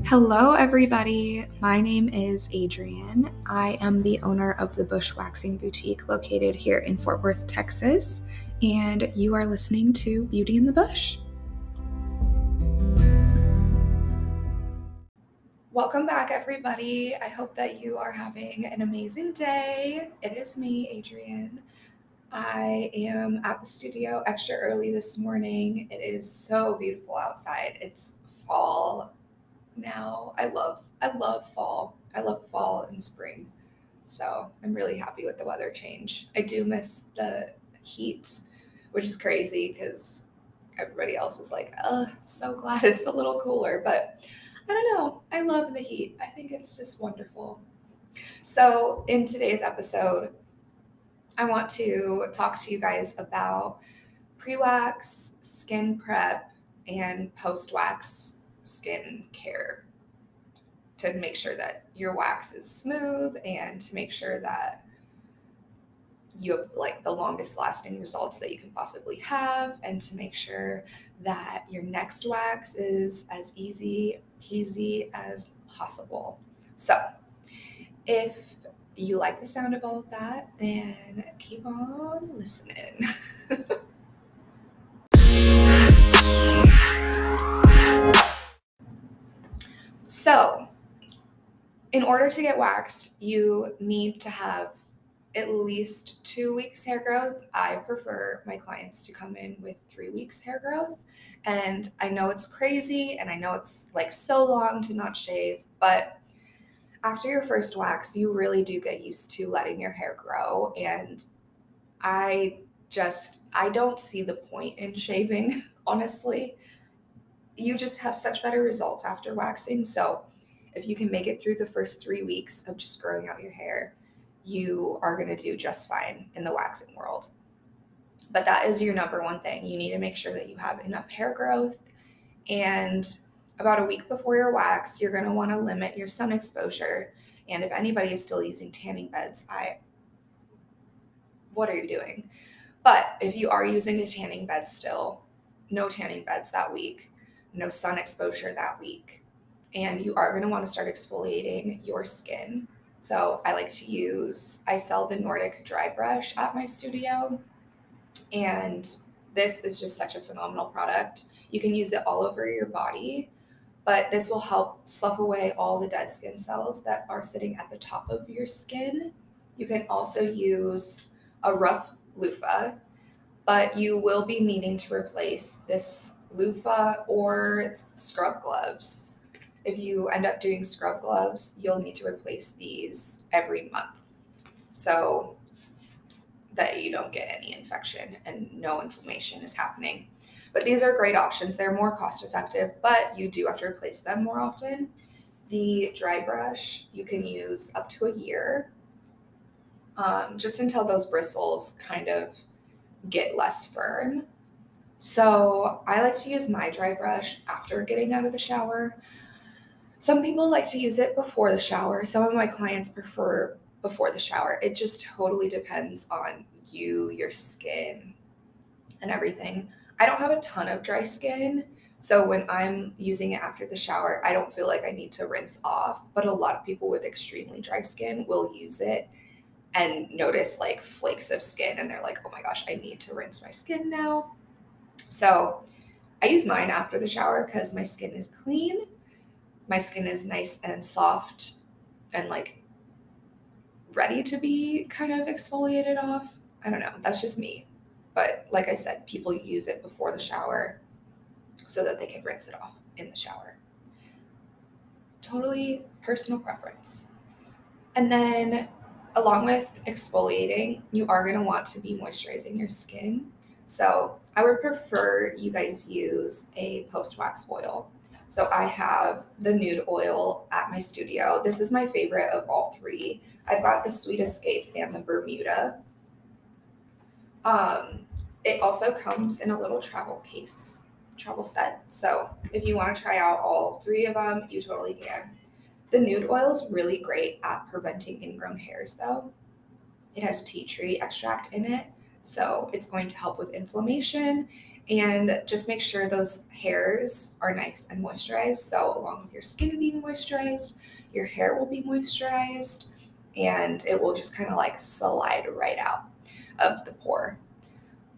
Hello, everybody. My name is Adrienne. I am the owner of the Bush Waxing Boutique located here in Fort Worth, Texas, and you are listening to Beauty in the Bush. Welcome back, everybody. I hope that you are having an amazing day. It is me, Adrienne. I am at the studio extra early this morning. It is so beautiful outside. It's fall now. I love I love fall. I love fall and spring. So I'm really happy with the weather change. I do miss the heat, which is crazy because everybody else is like, oh, so glad it's a little cooler. But I don't know. I love the heat. I think it's just wonderful. So in today's episode, I want to talk to you guys about pre wax, skin prep, and post wax skin care to make sure that your wax is smooth and to make sure that you have like the longest lasting results that you can possibly have and to make sure that your next wax is as easy peasy as possible. So, if you like the sound of all of that, then keep on listening. So, in order to get waxed, you need to have at least two weeks hair growth. I prefer my clients to come in with three weeks hair growth. And I know it's crazy and I know it's like so long to not shave, but after your first wax, you really do get used to letting your hair grow. And I just, I don't see the point in shaving, honestly you just have such better results after waxing. So, if you can make it through the first three weeks of just growing out your hair, you are going to do just fine in the waxing world. But that is your number one thing. You need to make sure that you have enough hair growth. And about a week before your wax, you're going to want to limit your sun exposure. And if anybody is still using tanning beds, I what are you doing? But if you are using a tanning bed still, no tanning beds that week no sun exposure that week. And you are going to want to start exfoliating your skin. So I like to use, I sell the Nordic dry brush at my studio. And this is just such a phenomenal product. You can use it all over your body, but this will help slough away all the dead skin cells that are sitting at the top of your skin. You can also use a rough loofah, but you will be needing to replace this loofah or scrub gloves. If you end up doing scrub gloves, you'll need to replace these every month. So that you don't get any infection and no inflammation is happening. But these are great options. They're more cost effective, but you do have to replace them more often. The dry brush you can use up to a year, um, just until those bristles kind of get less firm. So I like to use my dry brush after getting out of the shower. Some people like to use it before the shower. Some of my clients prefer before the shower. It just totally depends on you, your skin, and everything. I don't have a ton of dry skin. So when I'm using it after the shower, I don't feel like I need to rinse off. But a lot of people with extremely dry skin will use it and notice like flakes of skin and they're like, oh my gosh, I need to rinse my skin now. So I use mine after the shower because my skin is clean. My skin is nice and soft and like ready to be kind of exfoliated off. I don't know. That's just me. But like I said, people use it before the shower so that they can rinse it off in the shower. Totally personal preference. And then, along with exfoliating, you are going to want to be moisturizing your skin. So I would prefer you guys use a post wax oil. So I have the nude oil at my studio. This is my favorite of all three. I've got the Sweet Escape and the Bermuda. Um, it also comes in a little travel case, travel set. So if you want to try out all three of them, you totally can. The nude oil is really great at preventing ingrown hairs, though. It has tea tree extract in it, so it's going to help with inflammation And just make sure those hairs are nice and moisturized. So, along with your skin being moisturized, your hair will be moisturized and it will just kind of like slide right out of the pore.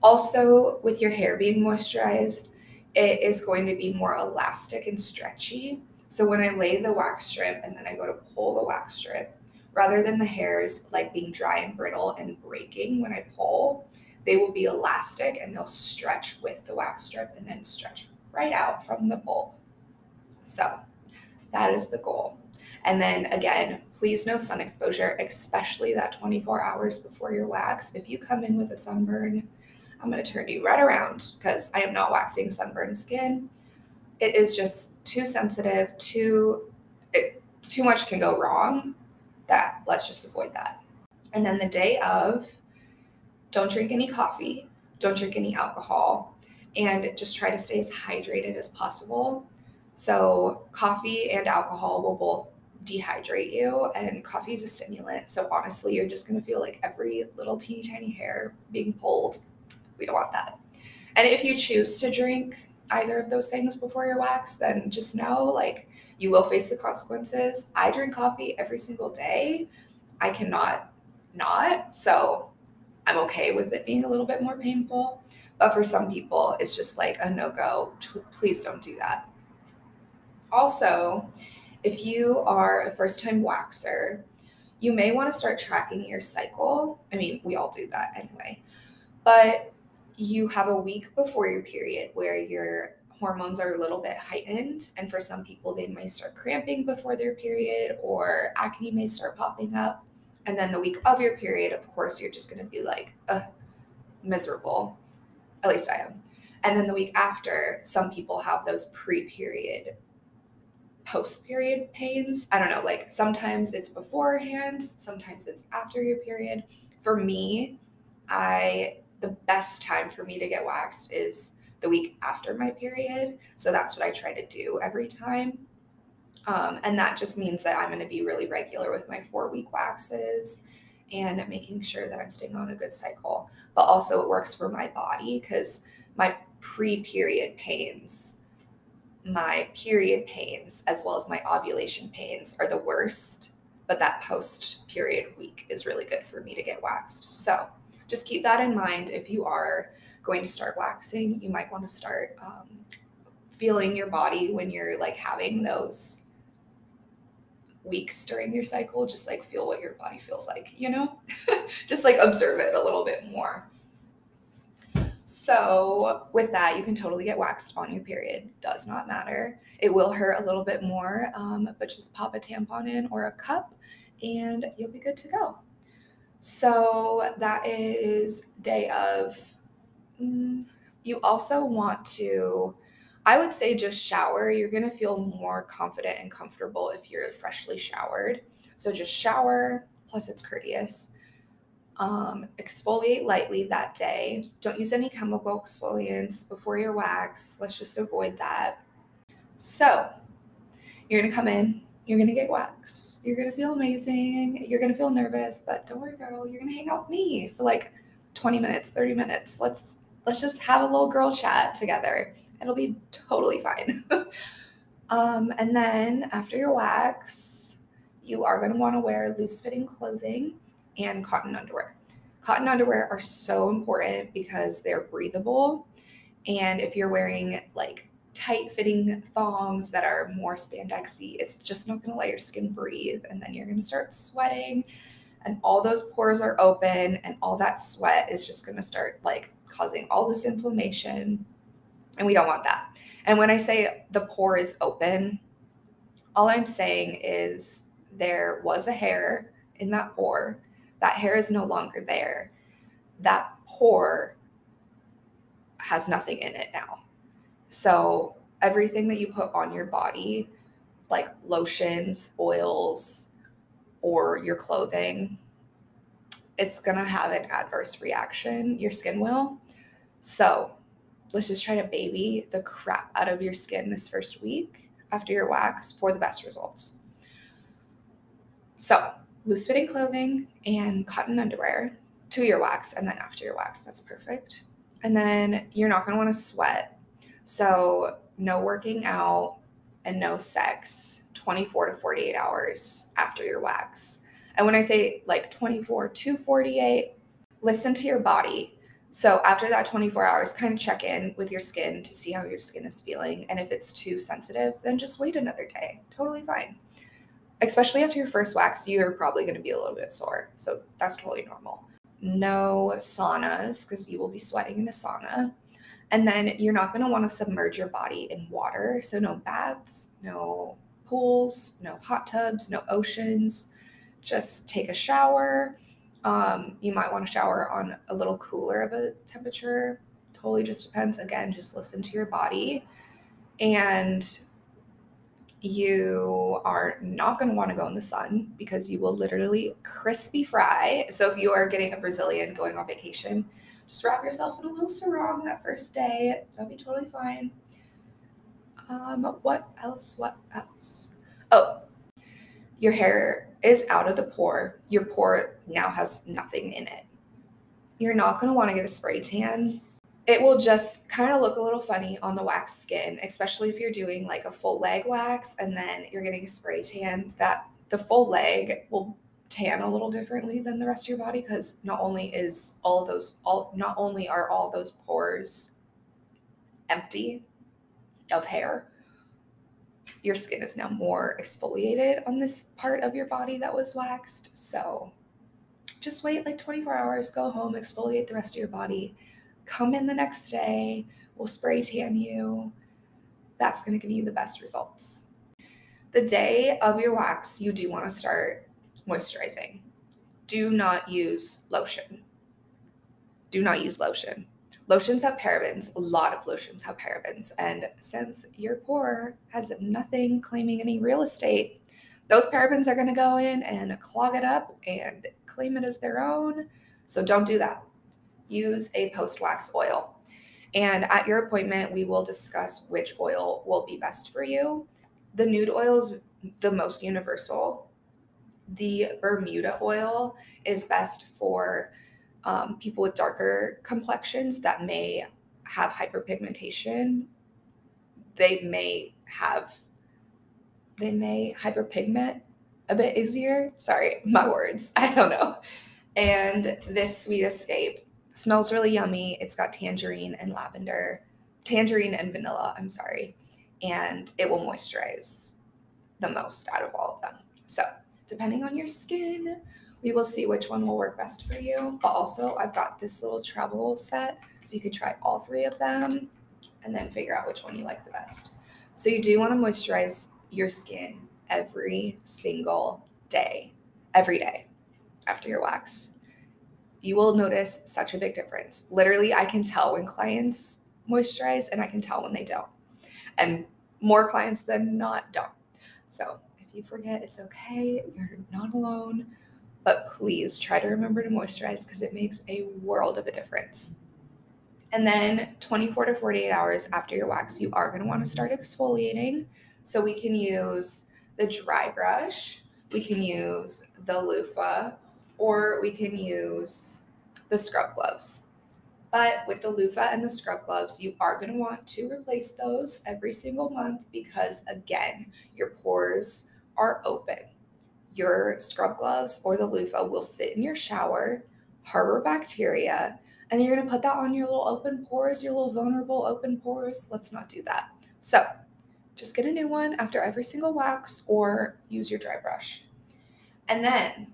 Also, with your hair being moisturized, it is going to be more elastic and stretchy. So when I lay the wax strip and then I go to pull the wax strip, rather than the hairs like being dry and brittle and breaking when I pull, they will be elastic and they'll stretch with the wax strip and then stretch right out from the bulb. So that is the goal. And then again, please no sun exposure, especially that 24 hours before your wax. If you come in with a sunburn, I'm going to turn you right around because I am not waxing sunburned skin. It is just too sensitive, too it, too much can go wrong. That let's just avoid that. And then the day of, don't drink any coffee, don't drink any alcohol, and just try to stay as hydrated as possible. So, coffee and alcohol will both dehydrate you, and coffee is a stimulant. So, honestly, you're just going to feel like every little teeny tiny hair being pulled we don't want that. And if you choose to drink either of those things before your wax, then just know like you will face the consequences. I drink coffee every single day. I cannot not. So I'm okay with it being a little bit more painful. But for some people, it's just like a no go. Please don't do that. Also, if you are a first time waxer, you may want to start tracking your cycle. I mean, we all do that anyway. But you have a week before your period where your hormones are a little bit heightened. And for some people, they may start cramping before their period or acne may start popping up. And then the week of your period, of course, you're just going to be like, miserable. At least I am. And then the week after, some people have those pre period, post period pains. I don't know, like sometimes it's beforehand, sometimes it's after your period. For me, I the best time for me to get waxed is the week after my period. So that's what I try to do every time. Um, and that just means that I'm going to be really regular with my four week waxes and making sure that I'm staying on a good cycle. But also, it works for my body because my pre period pains, my period pains, as well as my ovulation pains are the worst. But that post period week is really good for me to get waxed. So, just keep that in mind if you are going to start waxing you might want to start um, feeling your body when you're like having those weeks during your cycle just like feel what your body feels like you know? Just like observe it a little bit more. So with that you can totally get waxed on your period. Does not matter. It will hurt a little bit more um, but just pop a tampon in or a cup and you'll be good to go. So that is day of. Mm, you also want to, I would say, just shower. You're going to feel more confident and comfortable if you're freshly showered. So just shower, plus it's courteous. Um, exfoliate lightly that day. Don't use any chemical exfoliants before your wax. Let's just avoid that. So, you're going to come in, you're gonna get wax. You're gonna feel amazing. You're gonna feel nervous, but don't worry, girl. You're gonna hang out with me for like 20 minutes, 30 minutes. Let's let's just have a little girl chat together. It'll be totally fine. um, and then after your wax, you are gonna want to wear loose fitting clothing and cotton underwear. Cotton underwear are so important because they're breathable. And if you're wearing like tight fitting thongs that are more spandexy, it's just not going to let your skin breathe. And then you're going to start sweating, and all those pores are open, and all that sweat is just going to start like causing all this inflammation. And we don't want that. And when I say the pore is open, all I'm saying is there was a hair in that pore. That hair is no longer there. That pore has nothing in it now so everything that you put on your body, like lotions, oils, or your clothing, it's going to have an adverse reaction. Your skin will. So let's just try to baby the crap out of your skin this first week after your wax for the best results. So, loose fitting clothing and cotton underwear to your wax and then after your wax. That's perfect. And then you're not going to want to sweat. So, no working out and no sex 24 to 48 hours after your wax. And when I say like 24 to 48, listen to your body. So after that 24 hours, kind of check in with your skin to see how your skin is feeling. And if it's too sensitive, then just wait another day. Totally fine. Especially after your first wax, you're probably going to be a little bit sore. So that's totally normal. No saunas because you will be sweating in the sauna. And then you're not going to want to submerge your body in water. So no baths, no pools, no hot tubs, no oceans. Just take a shower um, you might want to shower on a little cooler of a temperature. Totally just depends. Again, just listen to your body. And you are not going to want to go in the sun because you will literally crispy fry. So if you are getting a Brazilian going on vacation, just wrap yourself in a little sarong that first day. That'll be totally fine. Um, what else? What else? Oh, your hair is out of the pore. Your pore now has nothing in it. You're not going to want to get a spray tan. It will just kind of look a little funny on the wax skin, especially if you're doing like a full leg wax and then you're getting a spray tan. That the full leg will tan a little differently than the rest of your body because not only is all those all not only are all those pores empty of hair, your skin is now more exfoliated on this part of your body that was waxed. So just wait like 24 hours, go home, exfoliate the rest of your body, come in the next day, we'll spray tan you. That's going to give you the best results. The day of your wax, you do want to start moisturizing. Do not use lotion. Do not use lotion. Lotions have parabens. A lot of lotions have parabens. And since your pore has nothing claiming any real estate, those parabens are going to go in and clog it up and claim it as their own. So don't do that. Use a post wax oil. And at your appointment, we will discuss which oil will be best for you. The nude oil is the most universal. The Bermuda oil is best for um, people with darker complexions that may have hyperpigmentation, they may have, they may hyperpigment a bit easier. Sorry, my words. I don't know. And this Sweet Escape smells really yummy. It's got tangerine and lavender, tangerine and vanilla, I'm sorry. And it will moisturize the most out of all of them. So, depending on your skin, we will see which one will work best for you. But also, I've got this little travel set so you could try all three of them and then figure out which one you like the best. So, you do want to moisturize your skin every single day, every day after your wax. You will notice such a big difference. Literally, I can tell when clients moisturize and I can tell when they don't. And more clients than not don't. So, if you forget, it's okay. You're not alone but please try to remember to moisturize because it makes a world of a difference. And then 24 to 48 hours after your wax, you are going to want to start exfoliating. So we can use the dry brush, we can use the loofah, or we can use the scrub gloves. But with the loofah and the scrub gloves, you are going to want to replace those every single month because, again, your pores are open your scrub gloves or the loofah will sit in your shower, harbor bacteria, and you're going to put that on your little open pores, your little vulnerable open pores. Let's not do that. So, just get a new one after every single wax or use your dry brush. And then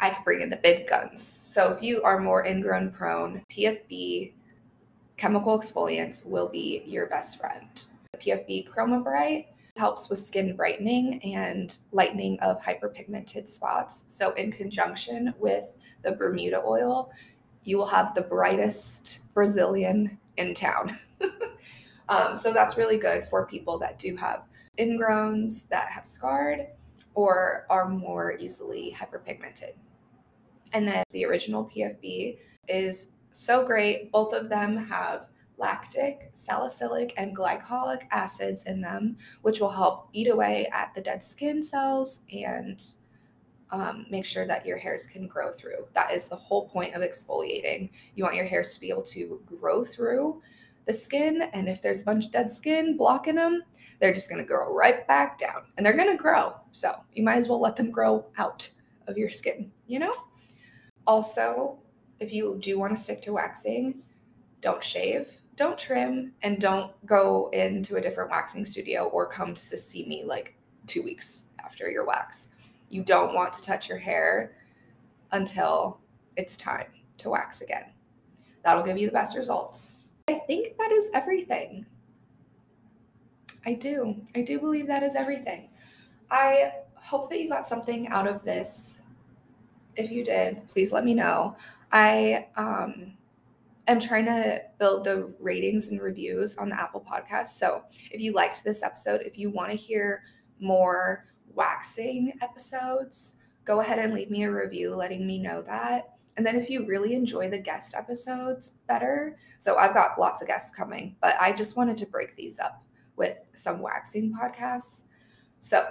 I could bring in the big guns. So, if you are more ingrown prone, PFB chemical exfoliants will be your best friend. The PFB Chroma Bright helps with skin brightening and lightening of hyperpigmented spots. So, in conjunction with the Bermuda oil, you will have the brightest Brazilian in town. um, so, that's really good for people that do have ingrowns that have scarred or are more easily hyperpigmented. And then the original PFB is so great. Both of them have lactic, salicylic, and glycolic acids in them, which will help eat away at the dead skin cells and um, make sure that your hairs can grow through. That is the whole point of exfoliating. You want your hairs to be able to grow through the skin, and if there's a bunch of dead skin blocking them, they're just to grow right back down and they're to grow. So you might as well let them grow out of your skin, you know? Also, if you do want to stick to waxing, don't shave, don't trim, and don't go into a different waxing studio or come to see me like two weeks after your wax. You don't want to touch your hair until it's time to wax again. That'll give you the best results. I think that is everything. I do. I do believe that is everything. I hope that you got something out of this. If you did, please let me know. I um, am trying to build the ratings and reviews on the Apple podcast. So if you liked this episode, if you want to hear more waxing episodes, go ahead and leave me a review letting me know that. And then if you really enjoy the guest episodes better, so I've got lots of guests coming, but I just wanted to break these up with some waxing podcasts. So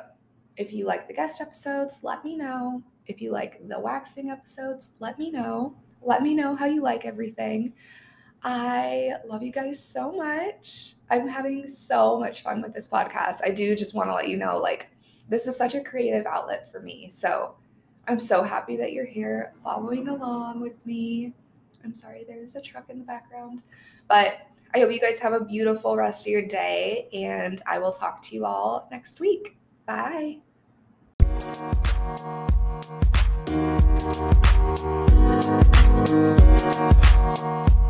if you like the guest episodes, let me know. If you like the waxing episodes, let me know. Let me know how you like everything. I love you guys so much. I'm having so much fun with this podcast. I do just want to let you know like this is such a creative outlet for me. So I'm so happy that you're here following along with me. I'm sorry, there's a truck in the background. But I hope you guys have a beautiful rest of your day, and I will talk to you all next week. Bye. Thank you.